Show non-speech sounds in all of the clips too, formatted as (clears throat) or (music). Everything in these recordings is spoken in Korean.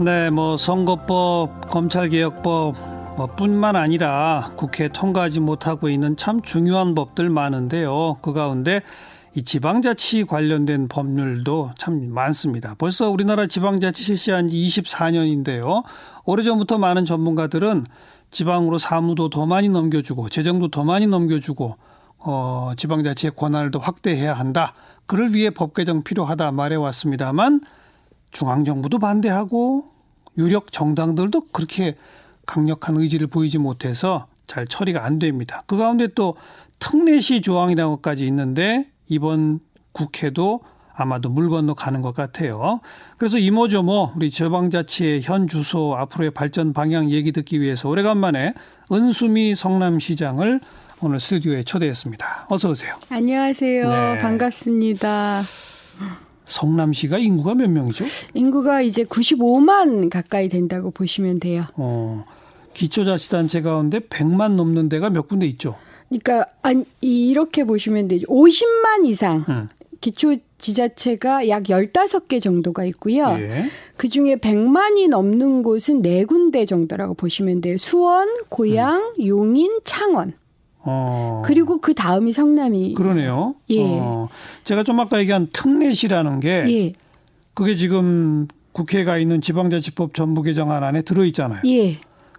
네, 뭐 선거법, 검찰개혁법 뭐 뿐만 아니라 국회 통과하지 못하고 있는 참 중요한 법들 많은데요. 그 가운데 이 지방자치 관련된 법률도 참 많습니다. 벌써 우리나라 지방자치 실시한 지 24년인데요. 오래전부터 많은 전문가들은 지방으로 사무도 더 많이 넘겨주고 재정도 더 많이 넘겨주고 어, 지방자치의 권한을 더 확대해야 한다. 그를 위해 법 개정 필요하다 말해왔습니다만 중앙정부도 반대하고 유력 정당들도 그렇게 강력한 의지를 보이지 못해서 잘 처리가 안 됩니다. 그 가운데 또 특례시 조항이라는 것까지 있는데 이번 국회도 아마도 물 건너 가는 것 같아요. 그래서 이모저모 우리 지방자치의 현 주소 앞으로의 발전 방향 얘기 듣기 위해서 오래간만에 은수미 성남시장을 오늘 스튜디오에 초대했습니다. 어서 오세요. 안녕하세요. 네. 반갑습니다. 성남시가 인구가 몇 명이죠? 인구가 이제 95만 가까이 된다고 보시면 돼요. 어, 기초자치단체 가운데 100만 넘는 데가 몇 군데 있죠? 그러니까 아니, 이렇게 보시면 되죠. 50만 이상 음. 기초 지자체가 약 15개 정도가 있고요. 예. 그 중에 100만이 넘는 곳은 4군데 정도라고 보시면 돼요. 수원, 고양, 음. 용인, 창원. 어. 그리고 그 다음이 성남이. 그러네요. 예. 어. 제가 좀 아까 얘기한 특례시라는 게 예. 그게 지금 국회가 있는 지방자치법 전부 개정안 안에 들어 있잖아요. 예.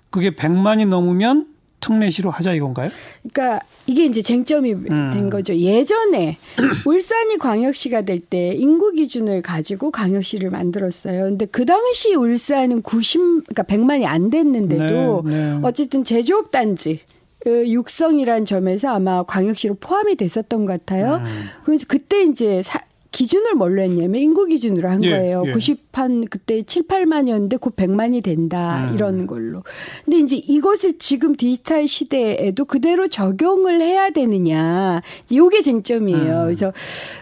그게 100만이 넘으면 특례시로 하자 이건가요? 그러니까 이게 이제 쟁점이 음. 된 거죠. 예전에 (clears throat) 울산이 광역시가 될 때 인구 기준을 가지고 광역시를 만들었어요. 근데 그 당시 울산은 90 그러니까 100만이 안 됐는데도 네, 네. 어쨌든 제조업 단지 그 육성이란 점에서 아마 광역시로 포함이 됐었던 것 같아요. 음. 그래서 그때 이제 사, 기준을 뭘로 했냐면 인구 기준으로 한 예, 거예요. 예. 90한 그때 7, 8만이었는데 곧 100만이 된다 음. 이런 걸로. 근데 이제 이것을 지금 디지털 시대에도 그대로 적용을 해야 되느냐. 요게 쟁점이에요. 음. 그래서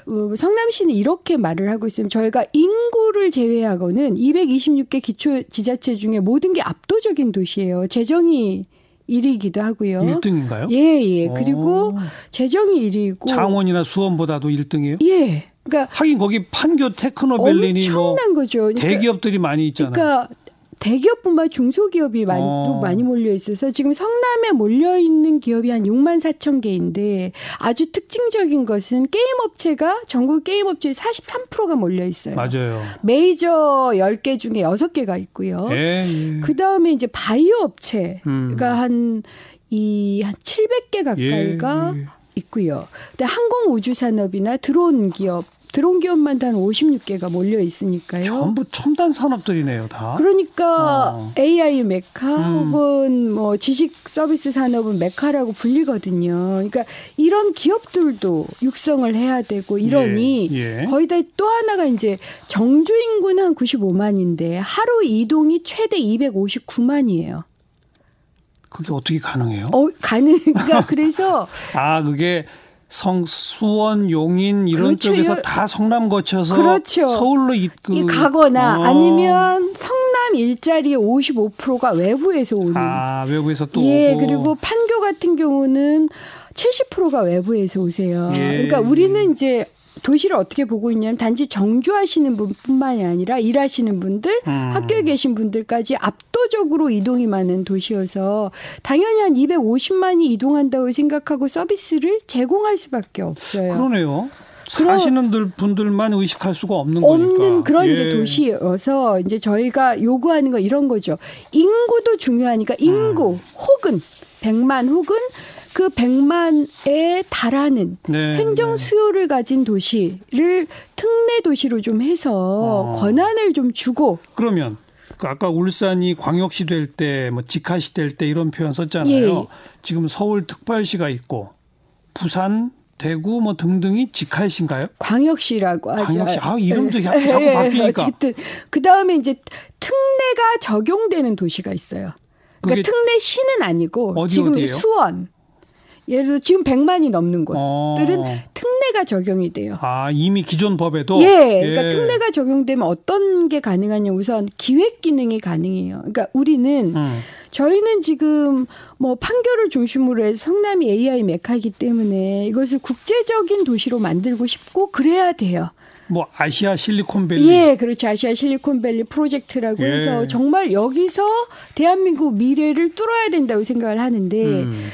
어, 성남시는 이렇게 말을 하고 있으면 저희가 인구를 제외하고는 226개 기초 지자체 중에 모든 게 압도적인 도시예요. 재정이 1위기도 하고요. 1등인가요? 예, 예. 그리고 오. 재정이 1위고 창원이나 수원보다도 1등이에요? 예. 그러니까 하긴 거기 판교 테크노밸리니 뭐 엄청난 뭐 거죠. 그러니까 대기업들이 많이 있잖아요. 그러니까 대기업뿐만 중소기업이 많이 어. 많이 몰려 있어서 지금 성남에 몰려 있는 기업이 한 6만 4천 개인데 아주 특징적인 것은 게임 업체가 전국 게임 업체의 43%가 몰려 있어요. 맞아요. 메이저 10개 중에 6개가 있고요. 예, 예. 그다음에 이제 바이오 업체가 음. 한 이한 700개 가까이가 예, 있고요. 근데 항공 우주 산업이나 드론 기업 드론 기업만 한 56개가 몰려 있으니까요. 전부 첨단 산업들이네요, 다. 그러니까 어. AI 메카 음. 혹은 뭐 지식 서비스 산업은 메카라고 불리거든요. 그러니까 이런 기업들도 육성을 해야 되고 이러니 예. 예. 거의 다 또 하나가 이제 정주 인구는 한 95만인데 하루 이동이 최대 259만이에요. 그게 어떻게 가능해요? 어, 가능. 그러니까 (laughs) 그래서 아, 그게 성 수원 용인 이런 그렇죠. 쪽에서 다 성남 거쳐서 그렇죠. 서울로 입그 가거나 어. 아니면 성남 일자리의 55%가 외부에서 오는 아 외부에서 또 예, 오고. 그리고 판교 같은 경우는 70%가 외부에서 오세요. 예. 그러니까 우리는 이제 도시를 어떻게 보고 있냐면 단지 정주하시는 분뿐만이 아니라 일하시는 분들, 음. 학교에 계신 분들까지 압도적으로 이동이 많은 도시여서 당연히 한 250만이 이동한다고 생각하고 서비스를 제공할 수밖에 없어요. 그러네요. 사시는 분들만 의식할 수가 없는 없는 거니까. 그런 예. 이제 도시여서 이제 저희가 요구하는 거 이런 거죠. 인구도 중요하니까 인구 음. 혹은 100만 혹은 그 100만에 달하는 네, 행정 네. 수요를 가진 도시를 특례 도시로 좀 해서 어. 권한을 좀 주고 그러면 그 아까 울산이 광역시 될 때 뭐 직하시 될 때 이런 표현 썼잖아요. 예. 지금 서울 특별시가 있고 부산 대구 뭐 등등이 직하시인가요? 광역시라고 하죠. 광역시. 아, 이름도 자꾸, 예, 자꾸 바뀌니까. 어쨌든 그 다음에 이제 특례가 적용되는 도시가 있어요. 그러니까 특례시는 아니고 어디, 지금 어디예요? 수원, 예를 들어 지금 100만이 넘는 곳들은 어. 특 례가 적용이 돼요. 아, 이미 기존 법에도? 예. 그러니까 예. 특례가 적용되면 어떤 게 가능하냐 우선 기획 기능이 가능해요. 그러니까 우리는 음. 저희는 지금 뭐 판교를 중심으로 해서 성남이 AI 메카이기 때문에 이것을 국제적인 도시로 만들고 싶고 그래야 돼요. 뭐 아시아 실리콘밸리. 예, 그렇죠. 아시아 실리콘밸리 프로젝트라고 예. 해서 정말 여기서 대한민국 미래를 뚫어야 된다고 생각을 하는데 음.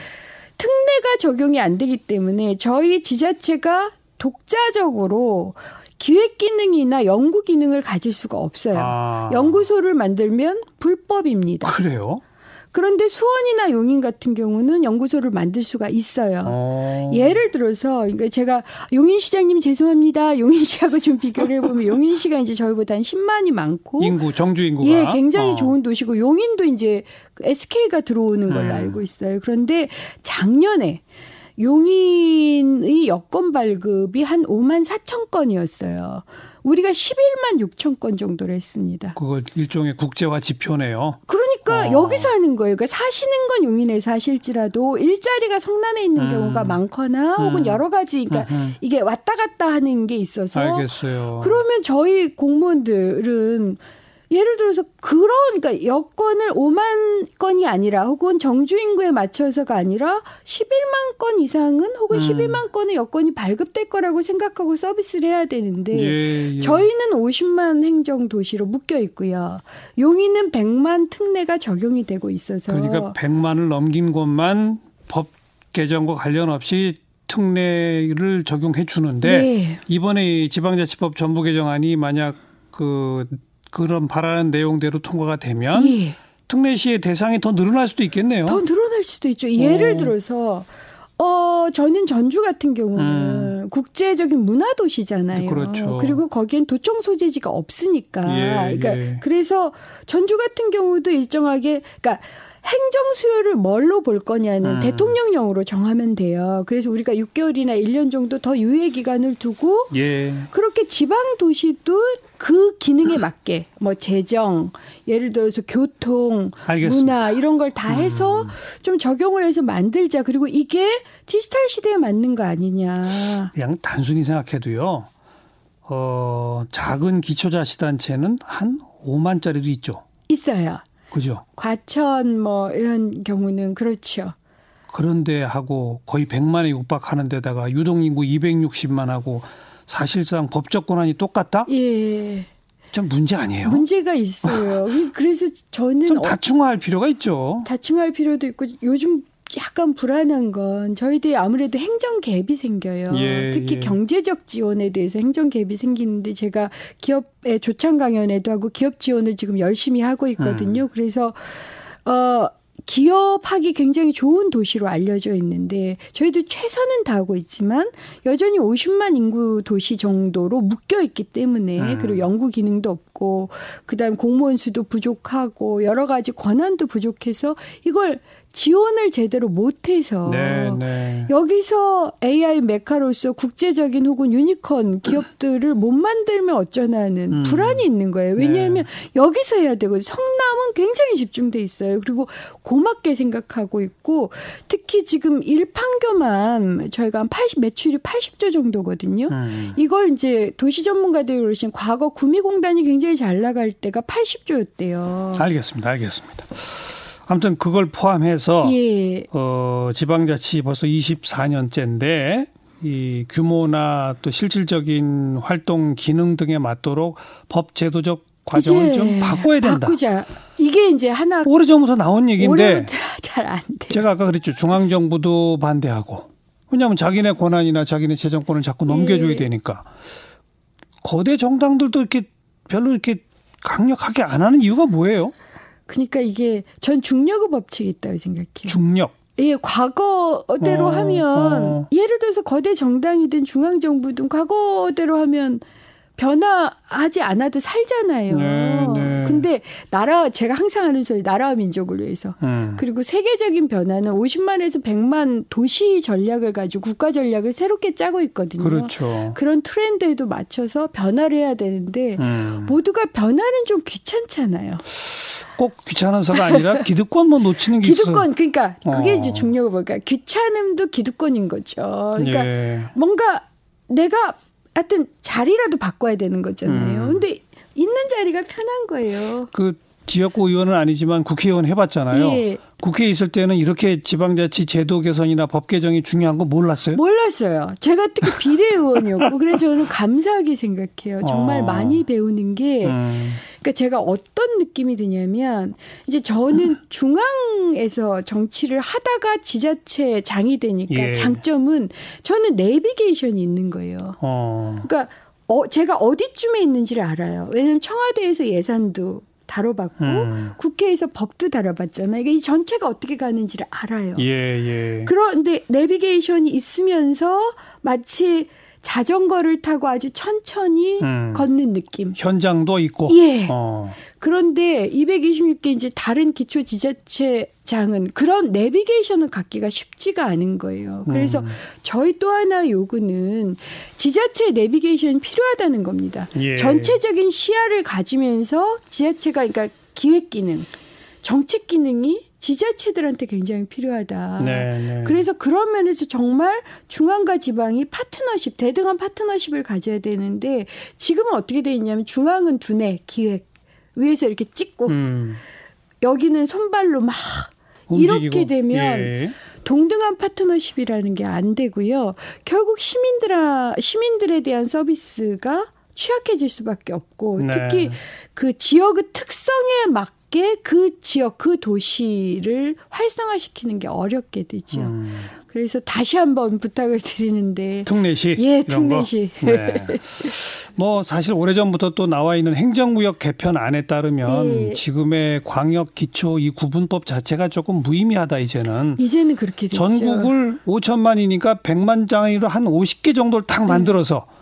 특례가 적용이 안 되기 때문에 저희 지자체가 독자적으로 기획 기능이나 연구 기능을 가질 수가 없어요. 아. 연구소를 만들면 불법입니다. 그래요? 그런데 수원이나 용인 같은 경우는 연구소를 만들 수가 있어요. 어. 예를 들어서 그러니까 제가 용인 시장님 죄송합니다. 용인 시하고 좀 비교를 해보면 용인 시가 이제 저희보다 한 10만이 많고 인구 정주 인구가 예 굉장히 어. 좋은 도시고 용인도 이제 SK가 들어오는 걸로 음. 알고 있어요. 그런데 작년에 용인의 여권 발급이 한 5만 4천 건이었어요. 우리가 11만 6천 건 정도를 했습니다. 그걸 일종의 국제화 지표네요. 그 러니까 어. 여기서 하는 거예요. 그러니까 사시는 건 용인에서 하실지라도 일자리가 성남에 있는 음. 경우가 많거나 혹은 음. 여러 가지 그러니까 음. 이게 왔다 갔다 하는 게 있어서 알겠어요. 그러면 저희 공무원들은 예를 들어서 그런 그러니까 여건을 5만 건이 아니라 혹은 정주 인구에 맞춰서가 아니라 11만 건 이상은 혹은 음. 12만 건의 여건이 발급될 거라고 생각하고 서비스를 해야 되는데 예, 예. 저희는 50만 행정 도시로 묶여 있고요. 용인은 100만 특례가 적용이 되고 있어서 그러니까 100만을 넘긴 곳만 법 개정과 관련 없이 특례를 적용해 주는데 네. 이번에 지방자치법 전부 개정안이 만약 그 그런 바라는 내용대로 통과가 되면 예. 특례시의 대상이 더 늘어날 수도 있겠네요. 더 늘어날 수도 있죠. 예를 오. 들어서 어 저는 전주 같은 경우는 음. 국제적인 문화 도시잖아요. 그렇죠. 그리고 거기엔 도청 소재지가 없으니까. 예, 그러니까 예. 그래서 전주 같은 경우도 일정하게 그러니까 행정 수요를 뭘로 볼 거냐는 음. 대통령령으로 정하면 돼요. 그래서 우리가 6개월이나 1년 정도 더 유예 기간을 두고 예. 그 렇게 지방 도시도 그 기능에 (laughs) 맞게 뭐 재정 예를 들어서 교통 알겠습니다. 문화 이런 걸 다 해서 음. 좀 적용을 해서 만들자. 그리고 이게 디지털 시대에 맞는 거 아니냐. 그냥 단순히 생각해도요. 어 작은 기초자치단체는 한 5만짜리도 있죠. 있어요. 그죠? 과천 뭐 이런 경우는 그렇죠. 그런데 하고 거의 100만에 육박하는 데다가 유동인구 260만 하고 사실상 법적 권한이 똑같다? 예. 좀 문제 아니에요? 문제가 있어요. (laughs) 그래서 저는 좀 다층화할 필요가 있죠. 다층화할 필요도 있고 요즘 약간 불안한 건 저희들이 아무래도 행정 갭이 생겨요. 예, 특히 예. 경제적 지원에 대해서 행정 갭이 생기는데 제가 기업의 조창 강연에도 하고 기업 지원을 지금 열심히 하고 있거든요. 음. 그래서 어 기업하기 굉장히 좋은 도시로 알려져 있는데 저희도 최선은 다하고 있지만 여전히 50만 인구 도시 정도로 묶여 있기 때문에 음. 그리고 연구 기능도 없고 그다음 공무원 수도 부족하고 여러 가지 권한도 부족해서 이걸 지원을 제대로 못해서 네, 네. 여기서 AI 메카로서 국제적인 혹은 유니콘 기업들을 못 만들면 어쩌나는 음. 불안이 있는 거예요. 왜냐하면 네. 여기서 해야 되고 성남은 굉장히 집중돼 있어요. 그리고 고맙게 생각하고 있고 특히 지금 일판교만 저희가 한 80, 매출이 80조 정도거든요. 음. 이걸 이제 도시 전문가들이 그러신 과거 구미공단이 굉장히 잘 나갈 때가 80조였대요. 알겠습니다. 알겠습니다. 아무튼 그걸 포함해서 예. 어 지방자치 벌써 24년째인데 이 규모나 또 실질적인 활동 기능 등에 맞도록 법 제도적 과정을 좀 바꿔야 된다. 바꾸자. 이게 이제 하나 오래전부터 나온 얘기인데 (laughs) 잘안 돼. 제가 아까 그랬죠. 중앙 정부도 반대하고. 왜냐하면 자기네 권한이나 자기네 재정권을 자꾸 넘겨줘야 예. 되니까. 거대 정당들도 이렇게 별로 이렇게 강력하게 안 하는 이유가 뭐예요? 그러니까 이게 전 중력의 법칙이 있다고 생각해요. 중력. 예, 과거대로 어, 하면 어. 예를 들어서 거대 정당이든 중앙 정부든 과거대로 하면 변화하지 않아도 살잖아요. 네, 네. 근데 나라 제가 항상 하는 소리 나라와 민족을 위해서. 음. 그리고 세계적인 변화는 50만에서 100만 도시 전략을 가지고 국가 전략을 새롭게 짜고 있거든요. 그렇죠. 그런 트렌드에도 맞춰서 변화를 해야 되는데 음. 모두가 변화는 좀 귀찮잖아요. 꼭 귀찮아서가 아니라 (laughs) 기득권만 놓치는 게 기득권 그러니까 그게 어. 이제 중요한 거니까 귀찮음도 기득권인 거죠. 그러니까 예. 뭔가 내가 하여튼 자리라도 바꿔야 되는 거잖아요. 음. 근데 있는 자리가 편한 거예요. 그 지역구 의원은 아니지만 국회의원 해봤잖아요. 예. 국회에 있을 때는 이렇게 지방자치 제도 개선이나 법 개정이 중요한 거 몰랐어요? 몰랐어요. 제가 특히 비례의원이었고 (laughs) 그래서 저는 감사하게 생각해요. 정말 어. 많이 배우는 게 음. 그러니까 제가 어떤 느낌이 드냐면 이제 저는 (laughs) 중앙에서 정치를 하다가 지자체 장이 되니까 예. 장점은 저는 내비게이션이 있는 거예요. 어. 그러니까 어, 제가 어디쯤에 있는지를 알아요. 왜냐하면 청와대에서 예산도 다뤄봤고 음. 국회에서 법도 다뤄봤잖아요. 이게 이 전체가 어떻게 가는지를 알아요. 예, 예. 그런데 내비게이션이 있으면서 마치 자전거를 타고 아주 천천히 음. 걷는 느낌. 현장도 있고. 예. 어. 그런데 226개 이제 다른 기초 지자체장은 그런 내비게이션을 갖기가 쉽지가 않은 거예요. 그래서 음. 저희 또 하나 요구는 지자체 내비게이션이 필요하다는 겁니다. 예. 전체적인 시야를 가지면서 지자체가 그러니까 기획 기능, 정책 기능이 지자체들한테 굉장히 필요하다. 네, 네. 그래서 그런 면에서 정말 중앙과 지방이 파트너십, 대등한 파트너십을 가져야 되는데 지금은 어떻게 돼 있냐면 중앙은 두뇌, 기획 위에서 이렇게 찍고 음. 여기는 손발로 막 움직이고. 이렇게 되면 예. 동등한 파트너십이라는 게 안 되고요. 결국 시민들 시민들에 대한 서비스가 취약해질 수밖에 없고 네. 특히 그 지역의 특성에 막 맞게 그 지역 그 도시를 활성화시키는 게 어렵게 되죠. 음. 그래서 다시 한번 부탁을 드리는데 특례시 예 특례시 네. 뭐 사실 오래전부터 또 나와 있는 행정구역 개편안에 따르면 예. 지금의 광역 기초 이 구분법 자체가 조금 무의미하다 이제는 이제는 그렇게 됐죠. 전국을 5천만이니까 100만 장으로 한 50개 정도를 딱 만들어서 네.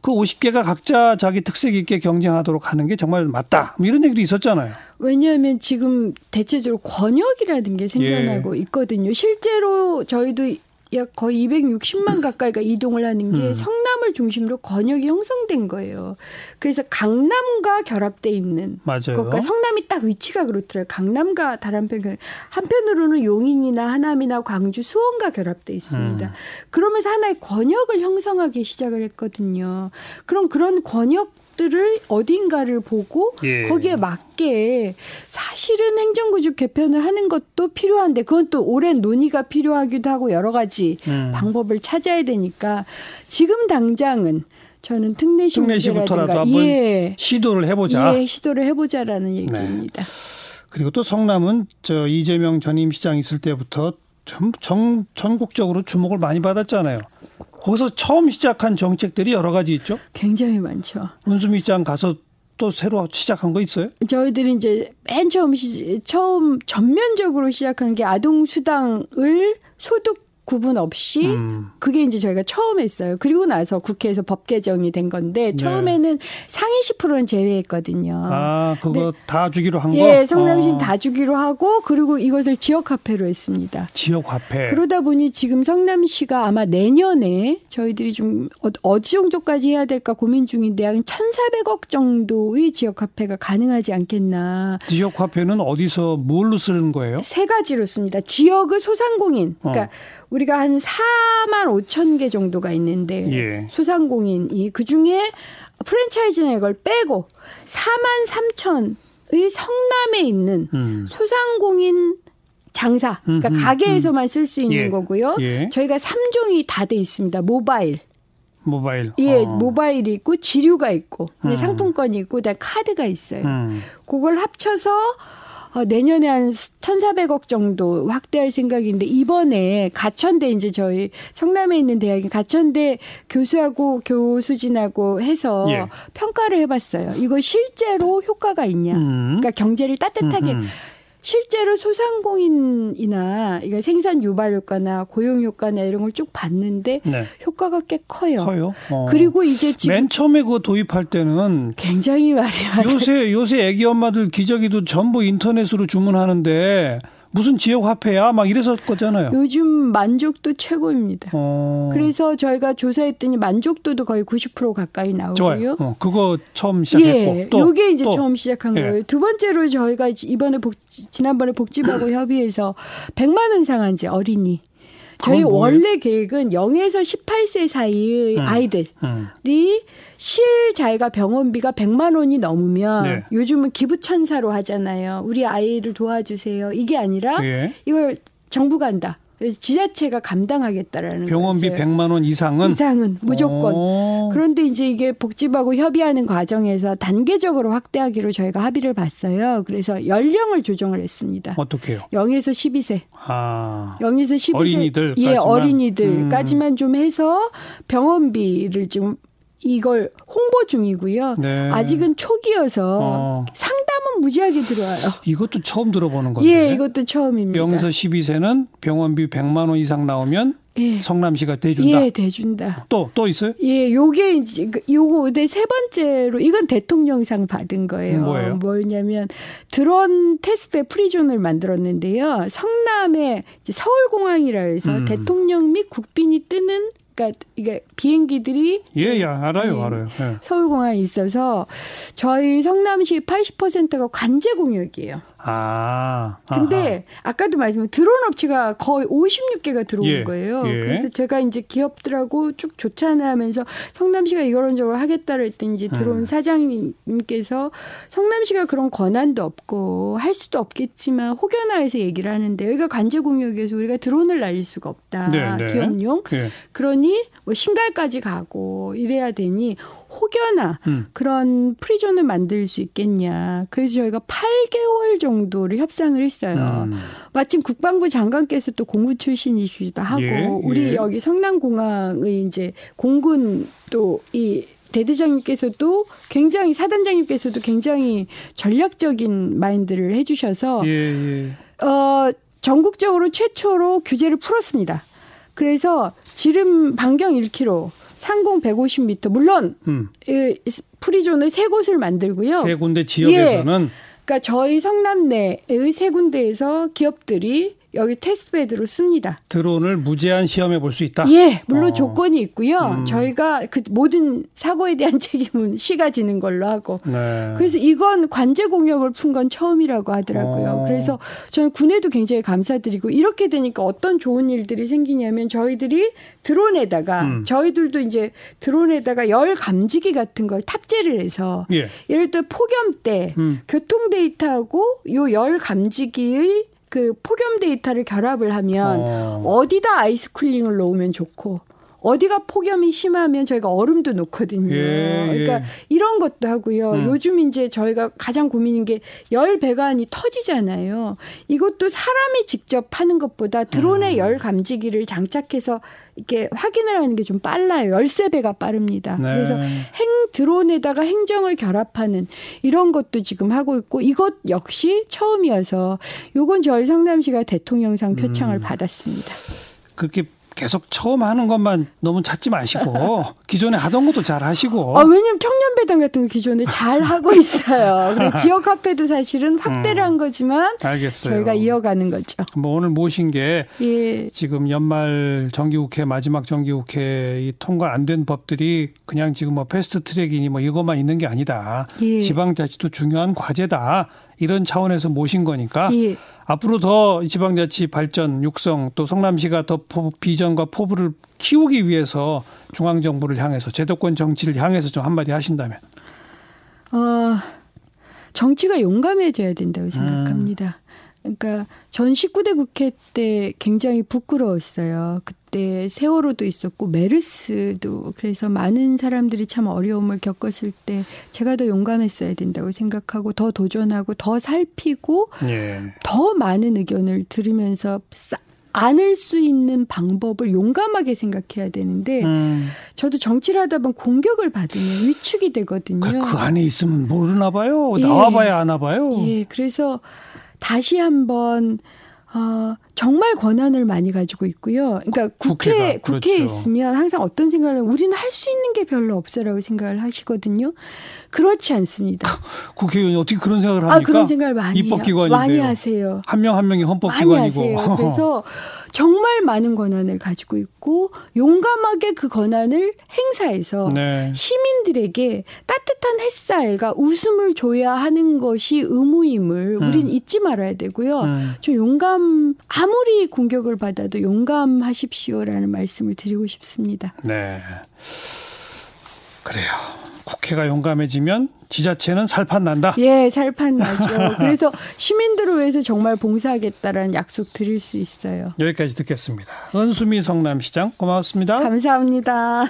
그 50개가 각자 자기 특색 있게 경쟁하도록 하는 게 정말 맞다. 뭐 이런 얘기도 있었잖아요. 왜냐하면 지금 대체적으로 권역이라는 게 생겨나고 예. 있거든요. 실제로 저희도 약 거의 260만 가까이가 이동을 하는 게 음. 성 남을 중심으로 권역이 형성된 거예요. 그래서 강남과 결합돼 있는 맞아요. 것과 성남이 딱 위치가 그렇더라고요. 강남과 다른편 결 한편으로는 용인이나 하남이나 광주, 수원과 결합돼 있습니다. 음. 그러면서 하나의 권역을 형성하기 시작을 했거든요. 그럼 그런 권역 것들을 어딘가를 보고 예. 거기에 맞게 사실은 행정구조 개편을 하는 것도 필요한데 그건 또 오랜 논의가 필요하기도 하고 여러 가지 음. 방법을 찾아야 되니까 지금 당장은 저는 특례시 특례시부터라도 한번 예. 시도를 해보자. 예, 시도를 해보자라는 얘기입니다. 네. 그리고 또 성남은 저 이재명 전임 시장 있을 때부터 전, 전, 전국적으로 주목을 많이 받았잖아요. 거기서 처음 시작한 정책들이 여러 가지 있죠? 굉장히 많죠. 운수미 장 가서 또 새로 시작한 거 있어요? 저희들이 이제 맨 처음 시, 처음 전면적으로 시작한 게 아동 수당을 소득 구분 없이 음. 그게 이제 저희가 처음 했어요. 그리고 나서 국회에서 법 개정이 된 건데 네. 처음에는 네. 상위 10%는 제외했거든요. 아, 그거 네. 다 주기로 한 거? 예, 성남시는 어. 다 주기로 하고 그리고 이것을 지역 화폐로 했습니다. 지역 화폐. 그러다 보니 지금 성남시가 아마 내년에 저희들이 좀 어, 어느 정도까지 해야 될까 고민 중인데 한 1,400억 정도의 지역 화폐가 가능하지 않겠나. 지역 화폐는 어디서 뭘로 쓰는 거예요? 세 가지로 씁니다. 지역의 소상공인. 그러니까 어. 우리가 한 4만 5천 개 정도가 있는데 예. 소상공인이 그 중에 프랜차이즈나 이걸 빼고 4만 3천의 성남에 있는 음. 소상공인 장사, 그러니까 음, 음, 가게에서만 쓸수 있는 예. 거고요. 예. 저희가 3종이 다 돼 있습니다. 모바일. 모바일. 예, 어. 모바일이 있고 지류가 있고 음. 상품권이 있고 그다음 카드가 있어요. 음. 그걸 합쳐서 어, 내년에 한 1,400억 정도 확대할 생각인데 이번에 가천대 이제 저희 성남에 있는 대학이 가천대 교수하고 교수진하고 해서 예. 평가를 해봤어요. 이거 실제로 효과가 있냐? 음. 그러니까 경제를 따뜻하게. 음 음. 실제로 소상공인이나 이거 생산 유발 효과나 고용 효과나 이런 걸 쭉 봤는데 네. 효과가 꽤 커요. 커요. 어. 그리고 이제 지금 맨 처음에 그거 도입할 때는 굉장히 많이 요새 요새 애기 엄마들 기저귀도 전부 인터넷으로 주문하는데 무슨 지역 화폐야? 막 이랬었거잖아요. 요즘 만족도 최고입니다. 어. 그래서 저희가 조사했더니 만족도도 거의 90% 가까이 나오고요. 어, 그거 처음 시작했고 예, 또 요게 이제 또. 처음 시작한 예. 거예요. 두 번째로 저희가 이번에 복 지난번에 복지부하고 협의해서 100만 원 상한제 어린이 저희 원래 계획은 0에서 18세 사이의 음. 아이들이 음. 실자가 병원비가 100만 원이 넘으면 네. 요즘은 기부천사로 하잖아요. 우리 아이를 도와주세요. 이게 아니라 예. 이걸 정부가 한다. 지자체가 감당하겠다라는 병원비 거였어요. 100만 원 이상은 이상은 무조건. 오. 그런데 이제 이게 복지부하고 협의하는 과정에서 단계적으로 확대하기로 저희가 합의를 봤어요. 그래서 연령을 조정을 했습니다. 어떻게요? 0에서 12세. 아. 0에서 12세 어린이들 예, 어린이들까지만 음. 좀 해서 병원비를 지금 이걸 홍보 중이고요. 네. 아직은 초기여서 어. 상담은 무지하게 들어와요. 이것도 처음 들어보는 건데. 예, 이것도 처음입니다. 0에서 12세는 병원비 100만 원 이상 나오면 예. 성남시가 대준다. 예, 대준다. 또, 또 있어요? 예, 요게 이제, 그, 요거, 네, 세 번째로, 이건 대통령상 받은 거예요. 뭐예요? 뭐냐면, 드론 테스트배 프리존을 만들었는데요. 성남에 서울공항이라 해서 음. 대통령 및 국빈이 뜨는 그러니까 이게 비행기들이 예, 예, 알아요, 네, 알아요. 예. 서울 공항에 있어서 저희 성남시 80%가 관제 공역이에요. 아. 근데 아하. 아까도 말씀드린 드론 업체가 거의 56개가 들어온 예, 거예요. 예. 그래서 제가 이제 기업들하고 쭉 조찬을 하면서 성남시가 이런 저런 하겠다를 했더니 이제 들어온 음. 사장님께서 성남시가 그런 권한도 없고 할 수도 없겠지만 혹여나해서 얘기를 하는데 여기가 관제 공역에서 우리가 드론을 날릴 수가 없다. 네, 네. 기업용. 예. 그러니 뭐 신갈까지 가고 이래야 되니 혹여나 음. 그런 프리존을 만들 수 있겠냐. 그래서 저희가 8개월 정도를 협상을 했어요. 음. 마침 국방부 장관께서 또 공군 출신이시기도 하고 예, 우리 예. 여기 성남공항의 이제 공군 또이 대대장님께서도 굉장히 사단장님께서도 굉장히 전략적인 마인드를 해주셔서 예, 예. 어 전국적으로 최초로 규제를 풀었습니다. 그래서 지름 반경 1km, 상공 150m. 물론 음. 프리존을 세 곳을 만들고요. 세 군데 지역에서는 예. 그러니까 저희 성남 내의 세 군데에서 기업들이 여기 테스트베드로 씁니다. 드론을 무제한 시험해 볼 수 있다. 예, 물론 어. 조건이 있고요. 음. 저희가 그 모든 사고에 대한 (laughs) 책임은 시가 지는 걸로 하고. 네. 그래서 이건 관제 공역을 푼 건 처음이라고 하더라고요. 어. 그래서 저는 군에도 굉장히 감사드리고 이렇게 되니까 어떤 좋은 일들이 생기냐면 저희들이 드론에다가 음. 저희들도 이제 드론에다가 열 감지기 같은 걸 탑재를 해서 예. 예를 들어 폭염 때 음. 교통 데이터하고 요 열 감지기의 그 폭염 데이터를 결합을 하면 어디다 ice cooling을 놓으면 좋고 어디가 폭염이 심하면 저희가 얼음도 놓거든요. 예, 예. 그러니까 이런 것도 하고요. 음. 요즘 이제 저희가 가장 고민인 게 열 배관이 터지잖아요. 이것도 사람이 직접 하는 것보다 드론에 음. 열 감지기를 장착해서 이렇게 확인을 하는 게 좀 빨라요. 열세 배가 빠릅니다. 네. 그래서 행 드론에다가 행정을 결합하는 이런 것도 지금 하고 있고 이것 역시 처음이어서 요건 저희 성남시가 대통령상 표창을 음. 받았습니다. 그렇게 계속 처음 하는 것만 너무 찾지 마시고 (laughs) 기존에 하던 것도 잘 하시고. 아, 왜냐면 청년 배당 같은 거 기존에 잘 하고 있어요. 그리고 (laughs) 지역 화폐도 사실은 확대를 음, 한 거지만 알겠어요. 저희가 이어가는 거죠. 뭐 오늘 모신 게 예. 지금 연말 정기국회 마지막 정기국회 이 통과 안 된 법들이 그냥 지금 뭐 패스트 트랙이니 뭐 이것만 있는 게 아니다. 예. 지방자치도 중요한 과제다. 이런 차원에서 모신 거니까 예. 앞으로 더 지방자치 발전, 육성 또 성남시가 더 비전과 포부를 키우기 위해서 중앙정부를 향해서 제도권 정치를 향해서 좀 한마디 하신다면. 어, 정치가 용감해져야 된다고 생각합니다. 음. 그러니까 전 19대 국회 때 굉장히 부끄러웠어요. 그때 세월호도 있었고 메르스도 그래서 많은 사람들이 참 어려움을 겪었을 때 제가 더 용감했어야 된다고 생각하고 더 도전하고 더 살피고 예. 더 많은 의견을 들으면서 안을 수 있는 방법을 용감하게 생각해야 되는데 음. 저도 정치를 하다 보면 공격을 받으면 위축이 되거든요. 그, 그 안에 있으면 모르나 봐요. 예. 나와 봐야 아나 봐요. 예, 그래서 다시 한번 어, 정말 권한을 많이 가지고 있고요. 그러니까 국회 국회가, 국회에 그렇죠. 있으면 항상 어떤 생각을 우리는 할 수 있는 게 별로 없어라고 생각을 하시거든요. 그렇지 않습니다. (laughs) 국회의원이 어떻게 그런 생각을 합니까? 아, 그런 생각을 많이 입법기관인데 많이 하세요. 한명한 명이 헌법기관이고. (laughs) 그래서 정말 많은 권한을 가지고 있고 용감하게 그 권한을 행사해서 네. 시민들에게 따뜻한 햇살과 웃음을 줘야 하는 것이 의무임을 음. 우리는 잊지 말아야 되고요. 음. 저 용감 아무 아무리 공격을 받아도 용감하십시오라는 말씀을 드리고 싶습니다. 네. 그래요. 국회가 용감해지면 지자체는 살판 난다. 예, 살판 나죠. (laughs) 그래서 시민들을 위해서 정말 봉사하겠다라는 약속 드릴 수 있어요. 여기까지 듣겠습니다. 은수미 성남시장 고맙습니다. 감사합니다.